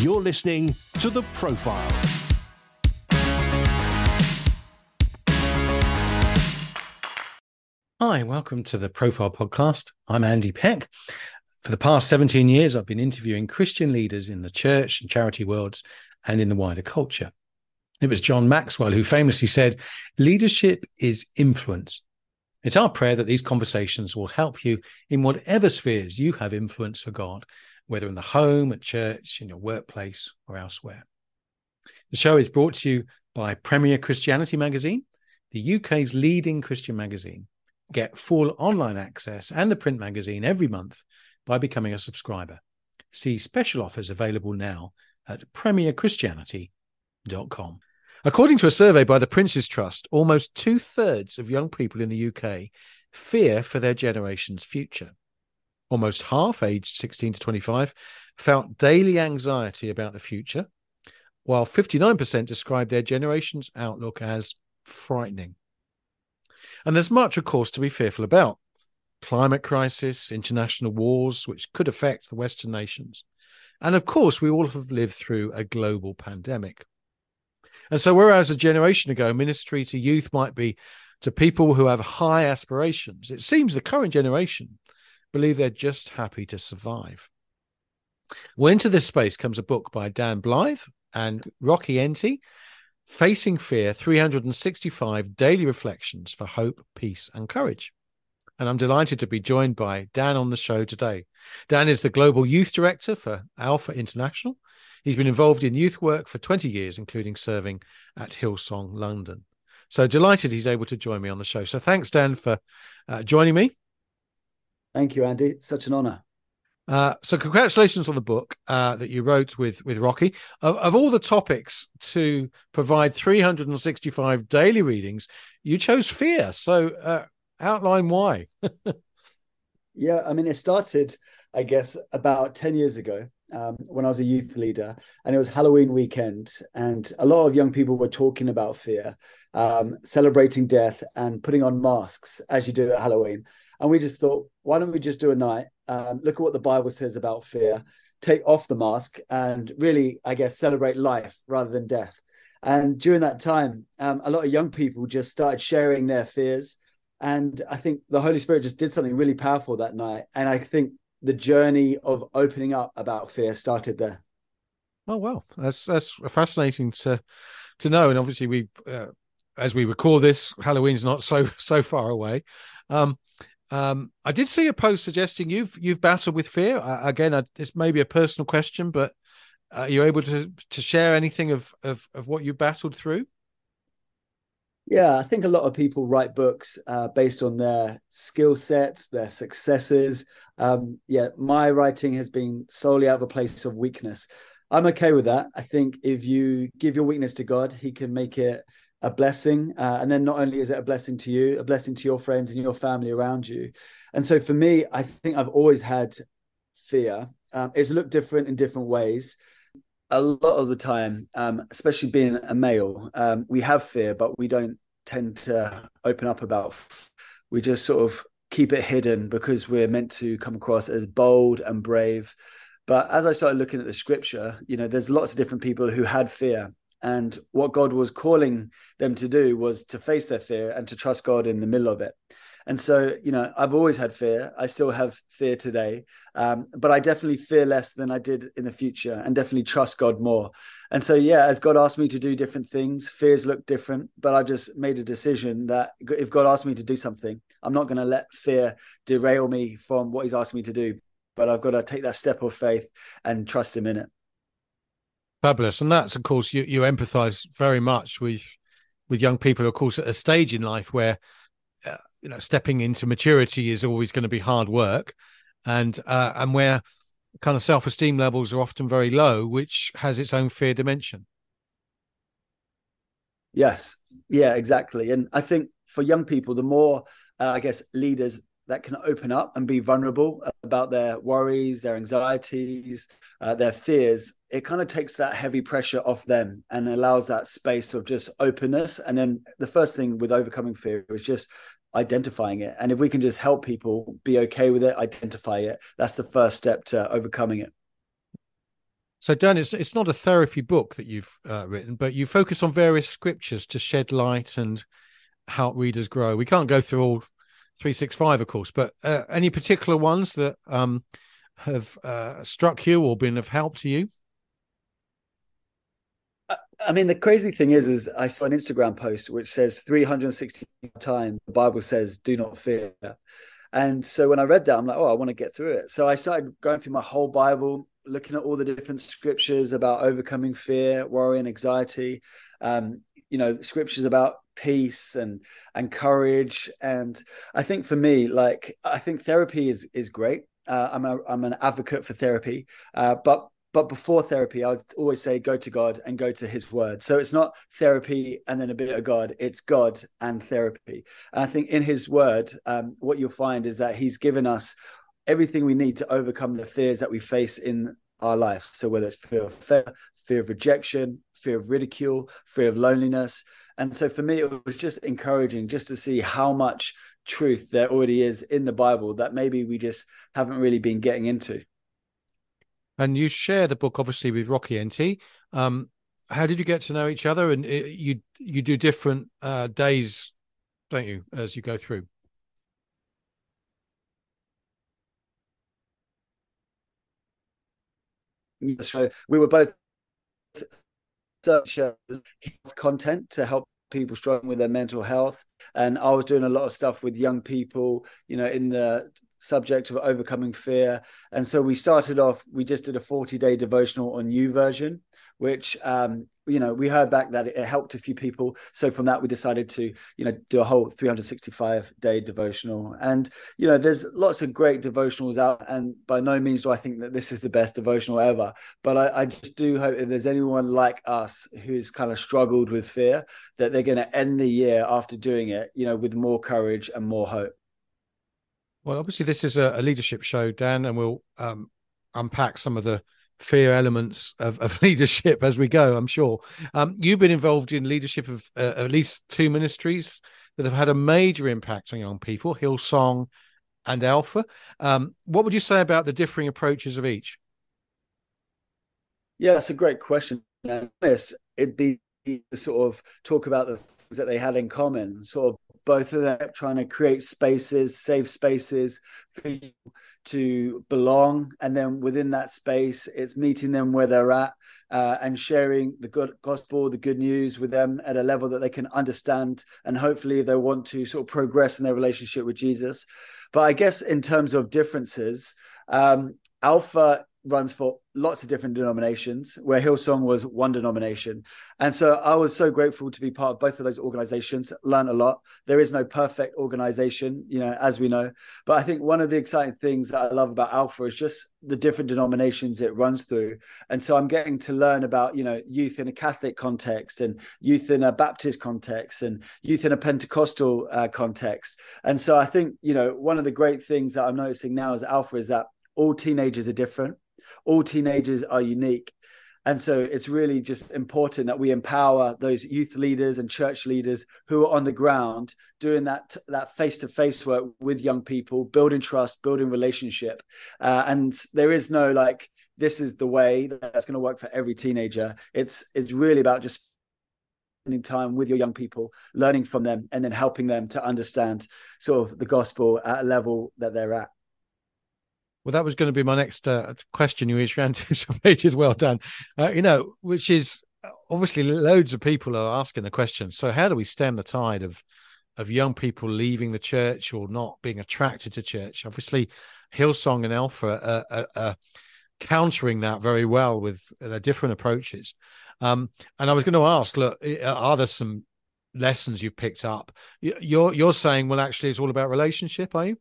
You're listening to The Profile. Hi, welcome to the Profile Podcast. I'm Andy Peck. For the past 17 years, I've been interviewing Christian leaders in the church and charity worlds and in the wider culture. It was John Maxwell who famously said, Leadership is influence. It's our prayer that these conversations will help you in whatever spheres you have influence for God whether in the home, at church, in your workplace, or elsewhere. The show is brought to you by Premier Christianity Magazine, the UK's leading Christian magazine. Get full online access and the print magazine every month by becoming a subscriber. See special offers available now at premierchristianity.com. According to a survey by the Prince's Trust, almost two thirds of young people in the UK fear for their generation's future almost half, aged 16 to 25, felt daily anxiety about the future, while 59% described their generation's outlook as frightening. And there's much, of course, to be fearful about climate crisis, international wars, which could affect the Western nations. And of course, we all have lived through a global pandemic. And so, whereas a generation ago, ministry to youth might be to people who have high aspirations, it seems the current generation believe they're just happy to survive. Well, into this space comes a book by Dan Blythe and Rocky Nti, Facing Fear 365 Daily Reflections for Hope, Peace, and Courage. And I'm delighted to be joined by Dan on the show today. Dan is the Global Youth Director for Alpha International. He's been involved in youth work for 20 years, including serving at Hillsong London. So delighted he's able to join me on the show. So thanks, Dan, for uh, joining me. Thank you, Andy. Such an honor. Uh, so, congratulations on the book uh, that you wrote with with Rocky. Of, of, all the topics to provide 365 daily readings, you chose fear. So, uh, outline why. yeah, I mean, it started, I guess, about 10 years ago um, when I was a youth leader, and it was Halloween weekend, and a lot of young people were talking about fear, um, celebrating death, and putting on masks as you do at Halloween. And we just thought, why don't we just do a night? Um, look at what the Bible says about fear, take off the mask, and really, I guess, celebrate life rather than death. And during that time, um, a lot of young people just started sharing their fears. And I think the Holy Spirit just did something really powerful that night. And I think the journey of opening up about fear started there. Oh well, that's that's fascinating to to know. And obviously, we uh, as we record this, Halloween's not so so far away. Um, um, I did see a post suggesting you've you've battled with fear. Again, I, this may be a personal question, but uh, are you able to to share anything of, of of what you battled through? Yeah, I think a lot of people write books uh, based on their skill sets, their successes. Um, yeah, my writing has been solely out of a place of weakness. I'm okay with that. I think if you give your weakness to God, He can make it a blessing. Uh, and then not only is it a blessing to you, a blessing to your friends and your family around you. And so for me, I think I've always had fear. Um, it's looked different in different ways. A lot of the time, um, especially being a male, um, we have fear, but we don't tend to open up about. We just sort of keep it hidden because we're meant to come across as bold and brave. But as I started looking at the scripture, you know, there's lots of different people who had fear and what God was calling them to do was to face their fear and to trust God in the middle of it. And so, you know, I've always had fear. I still have fear today, um, but I definitely fear less than I did in the future and definitely trust God more. And so, yeah, as God asked me to do different things, fears look different, but I've just made a decision that if God asked me to do something, I'm not going to let fear derail me from what He's asked me to do, but I've got to take that step of faith and trust Him in it. Fabulous, and that's of course you you empathise very much with with young people, of course, at a stage in life where uh, you know stepping into maturity is always going to be hard work, and uh, and where kind of self esteem levels are often very low, which has its own fear dimension. Yes, yeah, exactly. And I think for young people, the more uh, I guess leaders that can open up and be vulnerable about their worries, their anxieties, uh, their fears, it kind of takes that heavy pressure off them and allows that space of just openness. And then the first thing with overcoming fear is just identifying it. And if we can just help people be okay with it, identify it, that's the first step to overcoming it. So, Dan, it's it's not a therapy book that you've uh, written, but you focus on various scriptures to shed light and help readers grow. We can't go through all 365, of course, but uh, any particular ones that um, have uh, struck you or been of help to you? I mean, the crazy thing is, is I saw an Instagram post which says 360 times the Bible says, "Do not fear." And so when I read that, I'm like, oh, I want to get through it. So I started going through my whole Bible, looking at all the different scriptures about overcoming fear, worry, and anxiety. Um, you know, scriptures about peace and and courage. And i think for me like i think therapy is is great. Uh, i'm a, i'm an advocate for therapy. Uh, but but before therapy i would always say go to god and go to his word. So it's not therapy and then a bit of god. It's god and therapy. And i think in his word um, what you'll find is that he's given us everything we need to overcome the fears that we face in our life. So whether it's fear of fear, fear of rejection fear of ridicule fear of loneliness and so for me, it was just encouraging just to see how much truth there already is in the Bible that maybe we just haven't really been getting into. And you share the book obviously with Rocky Nti. Um, how did you get to know each other? And it, uh, you you do different uh, days, don't you, as you go through? So we were both search content to help people struggling with their mental health. And i was doing a lot of stuff with young people you know in the subject of overcoming fear. And so we started off we just did a 40 day devotional on YouVersion, which um, you know we heard back that it helped a few people. So from that we decided to you know do a whole 365 day devotional. And you know there's lots of great devotionals out and by no means do i think that this is the best devotional ever. But i, I just do hope if there's anyone like us who's kind of struggled with fear that they're going to end the year after doing it you know with more courage and more hope. Well obviously this is a, a leadership show dan and we'll um, unpack some of the fear elements of, of, leadership as we go, I'm sure. Um, you've been involved in leadership of uh, at least two ministries that have had a major impact on young people Hillsong and Alpha. Um, what would you say about the differing approaches of each? Yeah, that's a great question. It'd be sort of talk about the things that they had in common, sort of both of them trying to create spaces, safe spaces for you to belong. And then within that space, it's meeting them where they're at uh, and sharing the good gospel, the good news with them at a level that they can understand. And hopefully they want to sort of progress in their relationship with Jesus. But I guess in terms of differences, um, Alpha runs for lots of different denominations where hillsong was one denomination. And so i was so grateful to be part of both of those organizations learned a lot. There is no perfect organization you know as we know. But i think one of the exciting things that i love about alpha is just the different denominations it runs through. And so i'm getting to learn about you know youth in a catholic context and youth in a baptist context and youth in a pentecostal uh, context. And so i think you know one of the great things that i'm noticing now as alpha is that all teenagers are different all teenagers are unique. And so it's really just important that we empower those youth leaders and church leaders who are on the ground doing that that face to face work with young people, building trust, building relationship. Uh, and there is no like this is the way that's going to work for every teenager. It's it's really about just spending time with your young people, learning from them, and then helping them to understand sort of the gospel at a level that they're at. Well, that was going to be my next uh, question, you each anticipated. Well done. Uh, you know, which is uh, obviously loads of people are asking the question. So, how do we stem the tide of of young people leaving the church or not being attracted to church? Obviously, Hillsong and Alpha are, are, are countering that very well with their different approaches. Um, and I was going to ask, look, are there some lessons you've picked up? You're you're saying, well, actually, it's all about relationship, are you?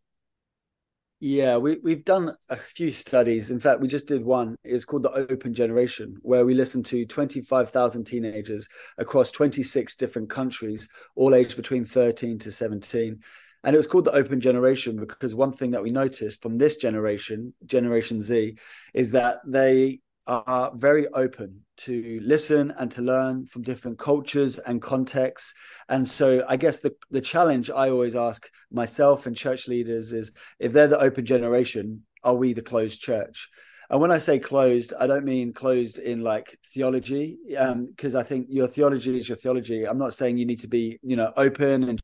Yeah, we, we've done a few studies. In fact, we just did one. It's called the Open Generation, where we listened to 25,000 teenagers across 26 different countries, all aged between 13 to 17. And it was called the Open Generation because one thing that we noticed from this generation, Generation Z, is that they are very open to listen and to learn from different cultures and contexts. And so I guess the, the challenge I always ask myself and church leaders is if they're the open generation, are we the closed church? And when I say closed, I don't mean closed in like theology, because um, I think your theology is your theology. I'm not saying you need to be, you know, open and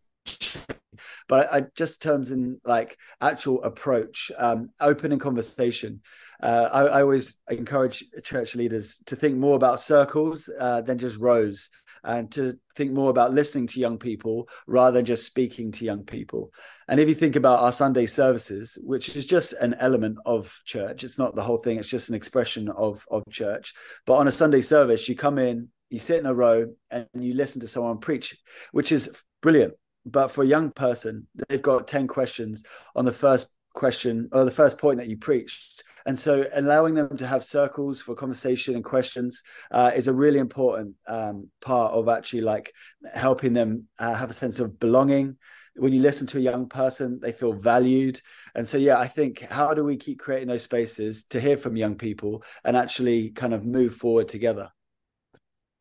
but I, I, just terms in like actual approach, um, open in conversation. Uh, I, I, always encourage church leaders to think more about circles uh, than just rows, and to think more about listening to young people rather than just speaking to young people. And if you think about our Sunday services, which is just an element of church, it's not the whole thing; it's just an expression of of church. But on a Sunday service, you come in, you sit in a row, and you listen to someone preach, which is brilliant but for a young person, they've got 10 questions on the first question or the first point that you preached. And so allowing them to have circles for conversation and questions uh, is a really important um, part of actually like helping them uh, have a sense of belonging. When you listen to a young person, they feel valued. And so, yeah, I think how do we keep creating those spaces to hear from young people and actually kind of move forward together?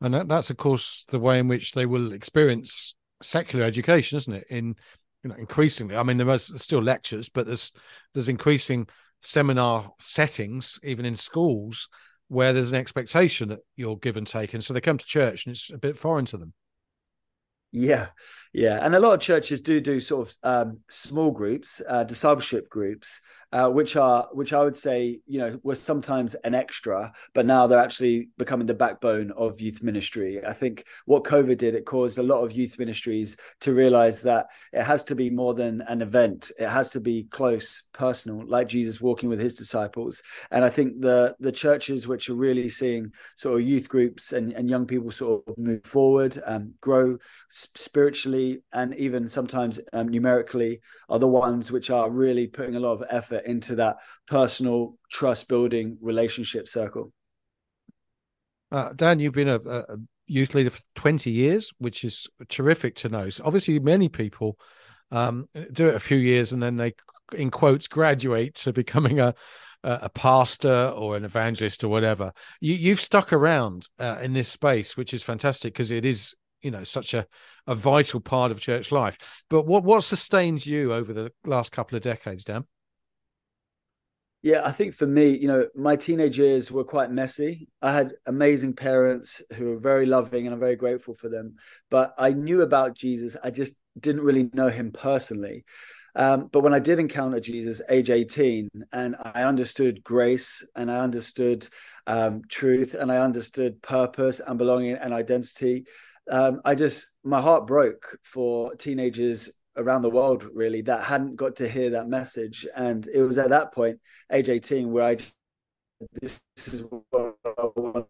And that, that's, of course, the way in which they will experience secular education, isn't it? In you know, increasingly, I mean, there are still lectures, but there's there's increasing seminar settings, even in schools, where there's an expectation that you're give and take, and so they come to church, and it's a bit foreign to them. Yeah, yeah, and a lot of churches do do sort of um, small groups, uh, discipleship groups, uh, which are which I would say you know were sometimes an extra, but now they're actually becoming the backbone of youth ministry. I think what COVID did it caused a lot of youth ministries to realize that it has to be more than an event; it has to be close, personal, like Jesus walking with his disciples. And I think the the churches which are really seeing sort of youth groups and, and young people sort of move forward, um, grow spiritually, and even sometimes um, numerically, are the ones which are really putting a lot of effort into that personal trust building relationship circle. Uh, Dan, you've been a, a, youth leader for 20 years, which is terrific to know. So obviously, many people um, do it a few years and then they, in quotes, graduate to becoming a a pastor or an evangelist or whatever. You, have stuck around uh, in this space, which is fantastic because it is you know such a, a vital part of church life. But what what sustains you over the last couple of decades, Dan? Yeah, I think for me, you know, my teenage years were quite messy. I had amazing parents who were very loving and I'm very grateful for them. But I knew about Jesus. I just didn't really know him personally. Um, but when I did encounter Jesus, age 18, and I understood grace and I understood um, truth and I understood purpose and belonging and identity, um, I just, my heart broke for teenagers around the world really that hadn't got to hear that message. And it was at that point age 18 where i this, is what i want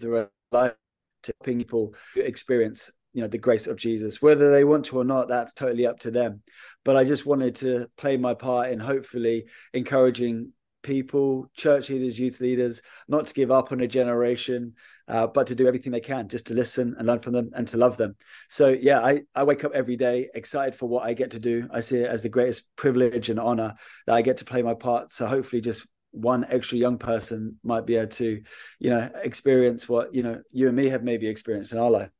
to life to people to experience you know the grace of jesus. Whether they want to or not that's totally up to them. But i just wanted to play my part in hopefully encouraging people, church leaders, youth leaders, not to give up on a generation, uh, but to do everything they can just to listen and learn from them and to love them. So, yeah, I, I wake up every day excited for what I get to do. I see it as the greatest privilege and honor that I get to play my part. So, hopefully, just one extra young person might be able to, you know, experience what, you know, you and me have maybe experienced in our life.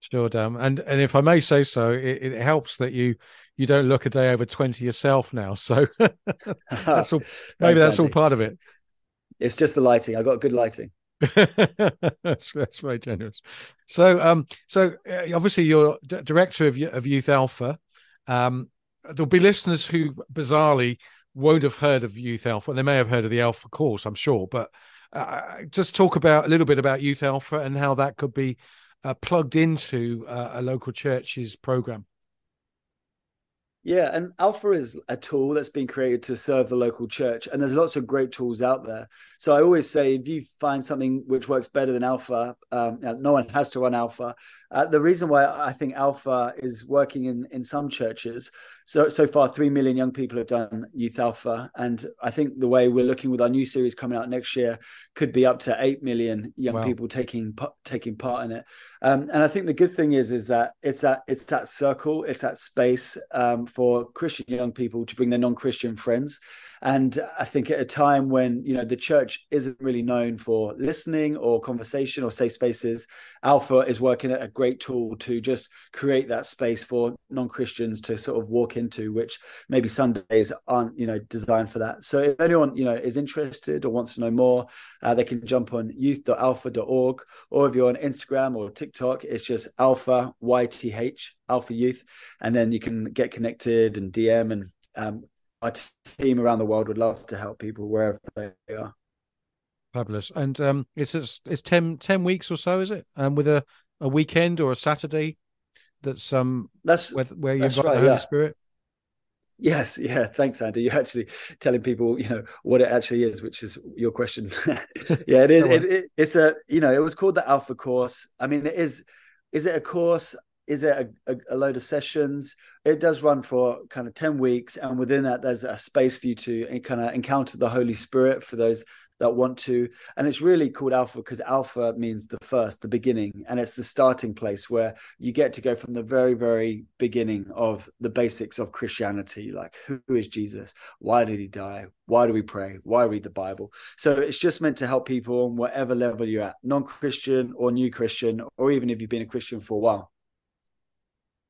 Sure, Dan. And and if I may say so, it, it helps that you you don't look a day over 20 yourself now. So that's all, maybe that's all part of it. It's just the lighting. I got good lighting. that's, that's very generous. So, um, so uh, obviously you're d- director of, of Youth Alpha. Um, there'll be listeners who bizarrely won't have heard of Youth Alpha. They may have heard of the Alpha course, I'm sure, but uh, just talk about a little bit about Youth Alpha and how that could be uh, plugged into uh, a local church's program. Yeah, and Alpha is a tool that's been created to serve the local church, and there's lots of great tools out there. So I always say, if you find something which works better than Alpha, um, no one has to run Alpha. Uh, the reason why I think Alpha is working in in some churches, so so far, three million young people have done Youth Alpha, and I think the way we're looking with our new series coming out next year could be up to eight million young wow. people taking taking part in it. Um, and I think the good thing is is that it's that it's that circle, it's that space um, for Christian young people to bring their non-Christian friends. And I think at a time when you know the church isn't really known for listening or conversation or safe spaces, Alpha is working at a great tool to just create that space for non-Christians to sort of walk into, which maybe Sundays aren't you know designed for that. So if anyone you know is interested or wants to know more, uh, they can jump on youth.alpha.org, or if you're on Instagram or TikTok, it's just Alpha YTH Alpha Youth, and then you can get connected and DM and um, our team around the world would love to help people wherever they are. Fabulous. And um, it's, it's it's 10, 10 weeks or so, is it? Um, with a, a weekend or a Saturday that's um that's where, where you invite right, the Holy yeah. Spirit. Yes, yeah. Thanks, Andy. You're actually telling people, you know, what it actually is, which is your question. yeah, it is. it, it, it's a, you know, it was called the Alpha Course. I mean, it is. Is it a course? Is it a, a, a, load of sessions? It does run for kind of 10 weeks and within that there's a space for you to kind of encounter the holy spirit for those that want to. And it's really called alpha because alpha means the first the beginning and it's the starting place where you get to go from the very very beginning of the basics of christianity like who is jesus? Why did he die? Why do we pray? Why read the bible? So it's just meant to help people on whatever level you're at non-christian or new christian or even if you've been a christian for a while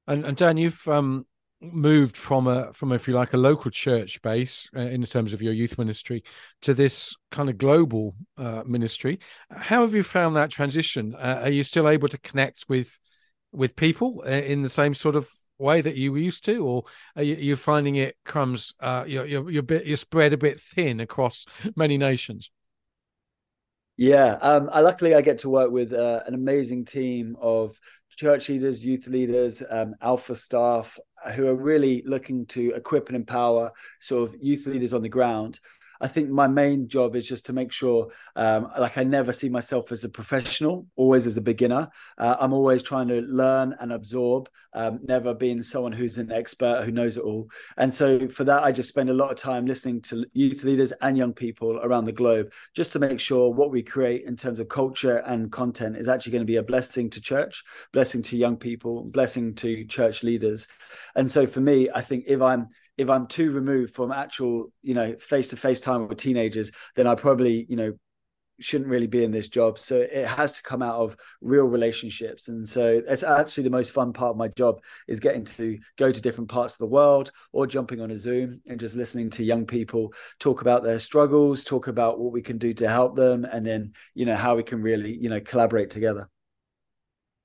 and, and Dan, you've um, moved from a from if you like a local church base uh, in terms of your youth ministry to this kind of global uh, ministry. How have you found that transition? Uh, are you still able to connect with with people uh, in the same sort of way that you used to, or are you, are finding it comes uh, you're you're you're, bit, you're spread a bit thin across many nations? Yeah, um, I luckily I get to work with uh, an amazing team of church leaders, youth leaders, um, alpha staff who are really looking to equip and empower sort of youth leaders on the ground I think my main job is just to make sure, um, like, I never see myself as a professional, always as a beginner. Uh, I'm always trying to learn and absorb, um, never being someone who's an expert who knows it all. And so for that, I just spend a lot of time listening to youth leaders and young people around the globe just to make sure what we create in terms of culture and content is actually going to be a blessing to church, blessing to young people, blessing to church leaders. And so for me, I think if I'm if I'm too removed from actual, you know, face to face time with teenagers, then I probably, you know, shouldn't really be in this job. So it has to come out of real relationships. And so it's actually the most fun part of my job is getting to go to different parts of the world or jumping on a Zoom and just listening to young people talk about their struggles, talk about what we can do to help them, and then, you know, how we can really, you know, collaborate together.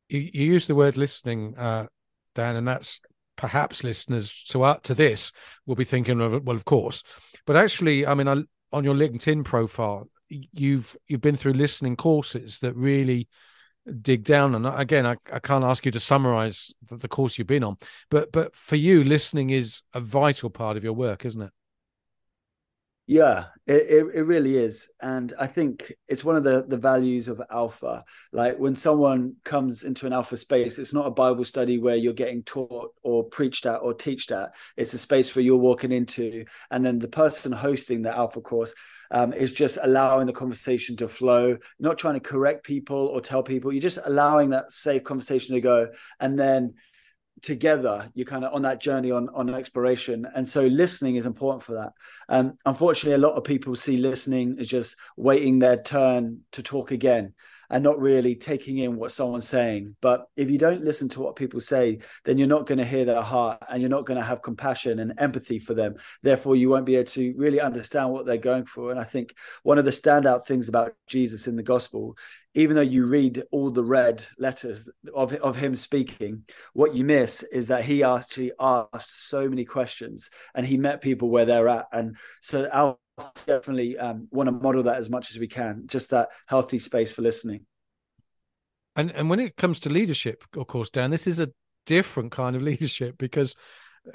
You, you use the word listening, uh, Dan, and that's perhaps listeners to uh, to this will be thinking well of course. But actually i mean I, on your linkedin profile you've you've been through listening courses that really dig down. And again I, I can't ask you to summarize the, the course you've been on but but for you listening is a vital part of your work isn't it yeah, it, it, it, really is. And I think it's one of the, the values of alpha. Like when someone comes into an alpha space, it's not a Bible study where you're getting taught or preached at or teached at. It's a space where you're walking into, and then the person hosting the alpha course um, is just allowing the conversation to flow, not trying to correct people or tell people. You're just allowing that safe conversation to go. And then together you're kind of on that journey on on exploration and so listening is important for that um unfortunately a lot of people see listening as just waiting their turn to talk again and not really taking in what someone's saying. But if you don't listen to what people say, then you're not going to hear their heart and you're not going to have compassion and empathy for them. Therefore, you won't be able to really understand what they're going for. And I think one of the standout things about Jesus in the gospel, even though you read all the red letters of, of him speaking, what you miss is that he actually asked so many questions and he met people where they're at. And so our definitely um, want to model that as much as we can, just that healthy space for listening. And and when it comes to leadership, of course, Dan, this is a different kind of leadership because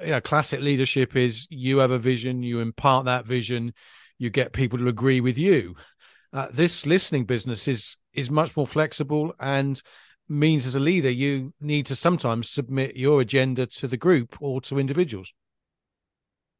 yeah, classic leadership is you have a vision, you impart that vision, you get people to agree with you. Uh, this listening business is is much more flexible and means as a leader you need to sometimes submit your agenda to the group or to individuals.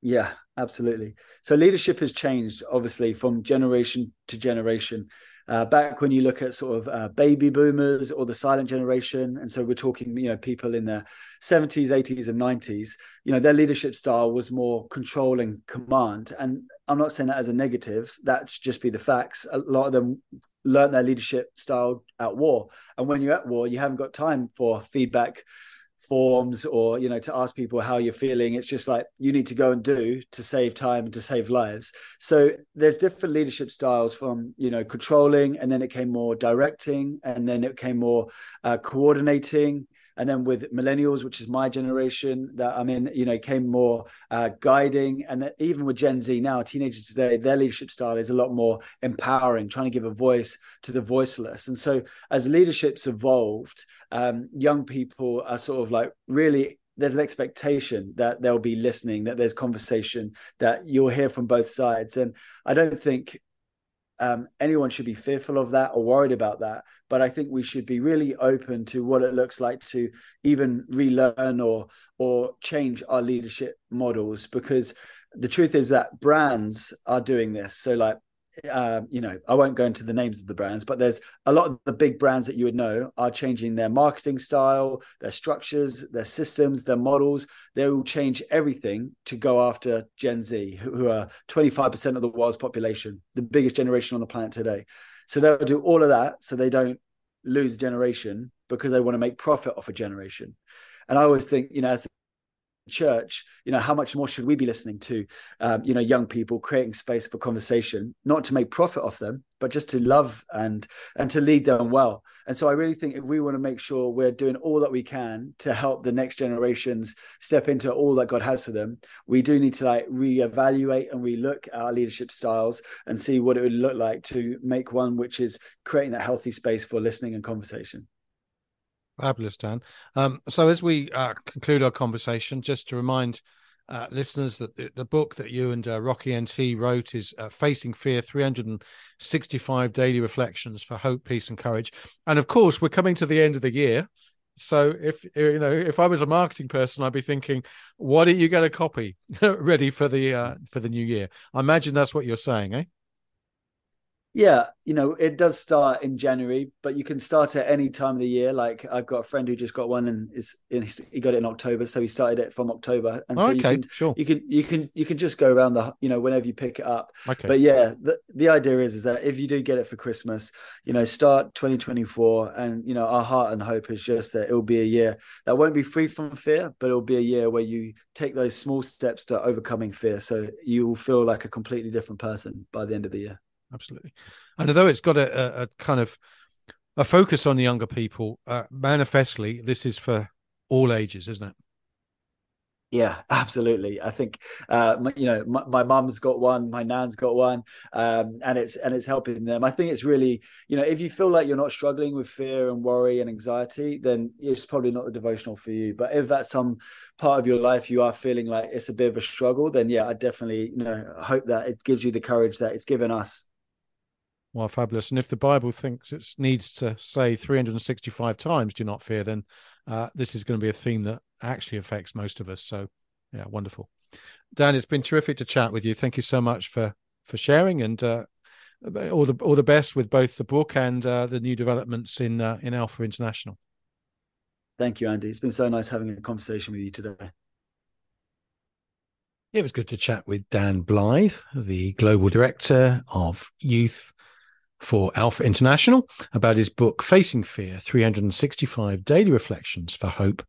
Yeah, absolutely. So leadership has changed, obviously, from generation to generation. Uh, back when you look at sort of uh, baby boomers or the silent generation, and so we're talking, you know, people in their 70s, 80s, and 90s, you know, their leadership style was more control and command. And I'm not saying that as a negative, that's just be the facts. A lot of them learn their leadership style at war. And when you're at war, you haven't got time for feedback forms or you know to ask people how you're feeling. It's just like you need to go and do to save time and to save lives. So there's different leadership styles from you know controlling and then it came more directing and then it came more uh, coordinating and then with millennials which is my generation that i'm in you know came more uh, guiding. And that even with gen z now teenagers today their leadership style is a lot more empowering trying to give a voice to the voiceless. And so as leadership's evolved um, young people are sort of like really there's an expectation that they'll be listening that there's conversation that you'll hear from both sides. And i don't think um, anyone should be fearful of that or worried about that. But I think we should be really open to what it looks like to even relearn or or change our leadership models because the truth is that brands are doing this. So like uh, you know, I won't go into the names of the brands, but there's a lot of the big brands that you would know are changing their marketing style, their structures, their systems, their models. They will change everything to go after Gen Z, who are 25% of the world's population, the biggest generation on the planet today. So they'll do all of that so they don't lose generation because they want to make profit off a generation. And I always think, you know, as church you know how much more should we be listening to um, you know young people creating space for conversation not to make profit off them but just to love and and to lead them well. And so i really think if we want to make sure we're doing all that we can to help the next generations step into all that god has for them we do need to like reevaluate and relook at our leadership styles and see what it would look like to make one which is creating that healthy space for listening and conversation Fabulous, Dan. Um, so, as we uh, conclude our conversation, just to remind uh, listeners that the, the, book that you and uh, Rocky Nti wrote is uh, Facing Fear 365 Daily Reflections for Hope, Peace, and Courage. And of course, we're coming to the end of the year. So, if you know, if I was a marketing person, I'd be thinking, why don't you get a copy ready for the uh, for the new year? I imagine that's what you're saying, eh? Yeah, you know, it does start in January, but you can start at any time of the year. Like I've got a friend who just got one, and is he got it in October, so he started it from October. And so okay, you can, sure. You can you can you can just go around the you know whenever you pick it up. Okay. But yeah, the the idea is is that if you do get it for Christmas, you know, start 2024, and you know, our heart and hope is just that it will be a year that won't be free from fear, but it'll be a year where you take those small steps to overcoming fear, so you will feel like a completely different person by the end of the year absolutely. And although it's got a, a, a kind of a focus on the younger people, uh, manifestly, this is for all ages, isn't it? Yeah, absolutely. I think uh, my, you know my, mum's got one, my nan's got one, um, and it's and it's helping them. I think it's really you know if you feel like you're not struggling with fear and worry and anxiety, then it's probably not the devotional for you. But if that's some part of your life you are feeling like it's a bit of a struggle, then yeah, I definitely you know hope that it gives you the courage that it's given us well, fabulous. And if the Bible thinks it needs to say 365 times, do not fear, then uh, this is going to be a theme that actually affects most of us. So, yeah, wonderful. Dan, it's been terrific to chat with you. Thank you so much for for sharing and uh, all the all the best with both the book and uh, the new developments in uh, in Alpha International. Thank you, Andy. It's been so nice having a conversation with you today. It was good to chat with Dan Blythe, the global director of youth for Alpha International about his book Facing Fear 365 Daily Reflections for Hope,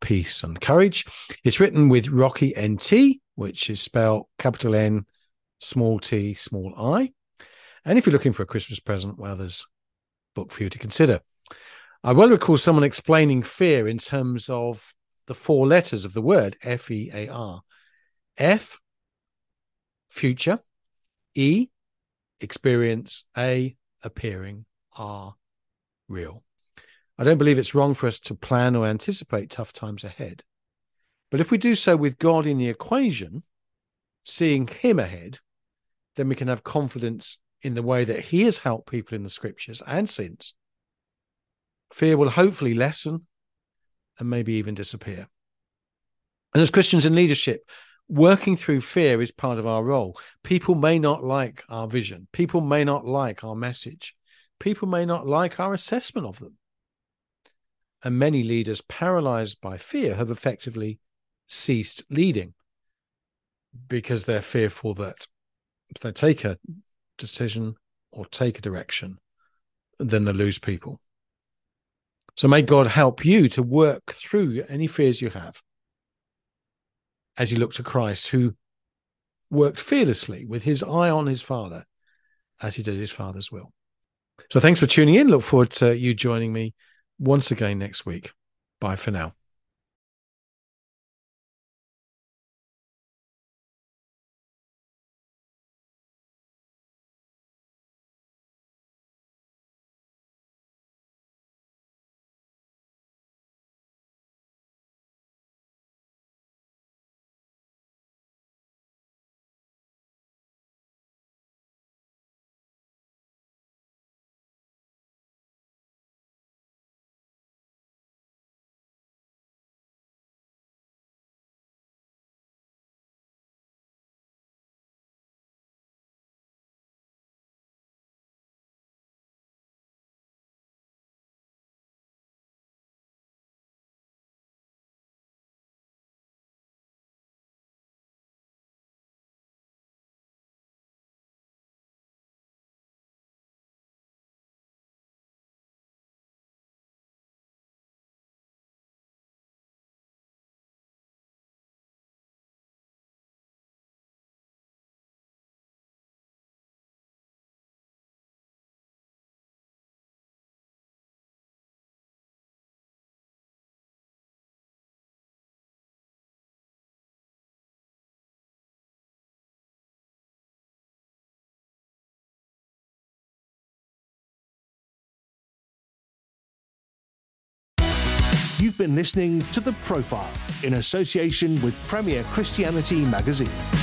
Peace, and Courage. It's written with Rocky Nti, which is spelled capital N, small t, small i. And if you're looking for a Christmas present, well, there's a book for you to consider. I well recall someone explaining fear in terms of the four letters of the word F E A R. F, future, E, experience A appearing are real. I don't believe it's wrong for us to plan or anticipate tough times ahead. But if we do so with God in the equation, seeing Him ahead, then we can have confidence in the way that He has helped people in the scriptures and since. Fear will hopefully lessen and maybe even disappear. And as Christians in leadership, working through fear is part of our role. People may not like our vision, people may not like our message, people may not like our assessment of them. And many leaders, paralyzed by fear, have effectively ceased leading because they're fearful that if they take a decision or take a direction, then they lose people. So may God help you to work through any fears you have as he looked to Christ, who worked fearlessly with his eye on his Father as he did his Father's will. So thanks for tuning in. Look forward to you joining me once again next week. Bye for now. You've been listening to The Profile in association with Premier Christianity Magazine.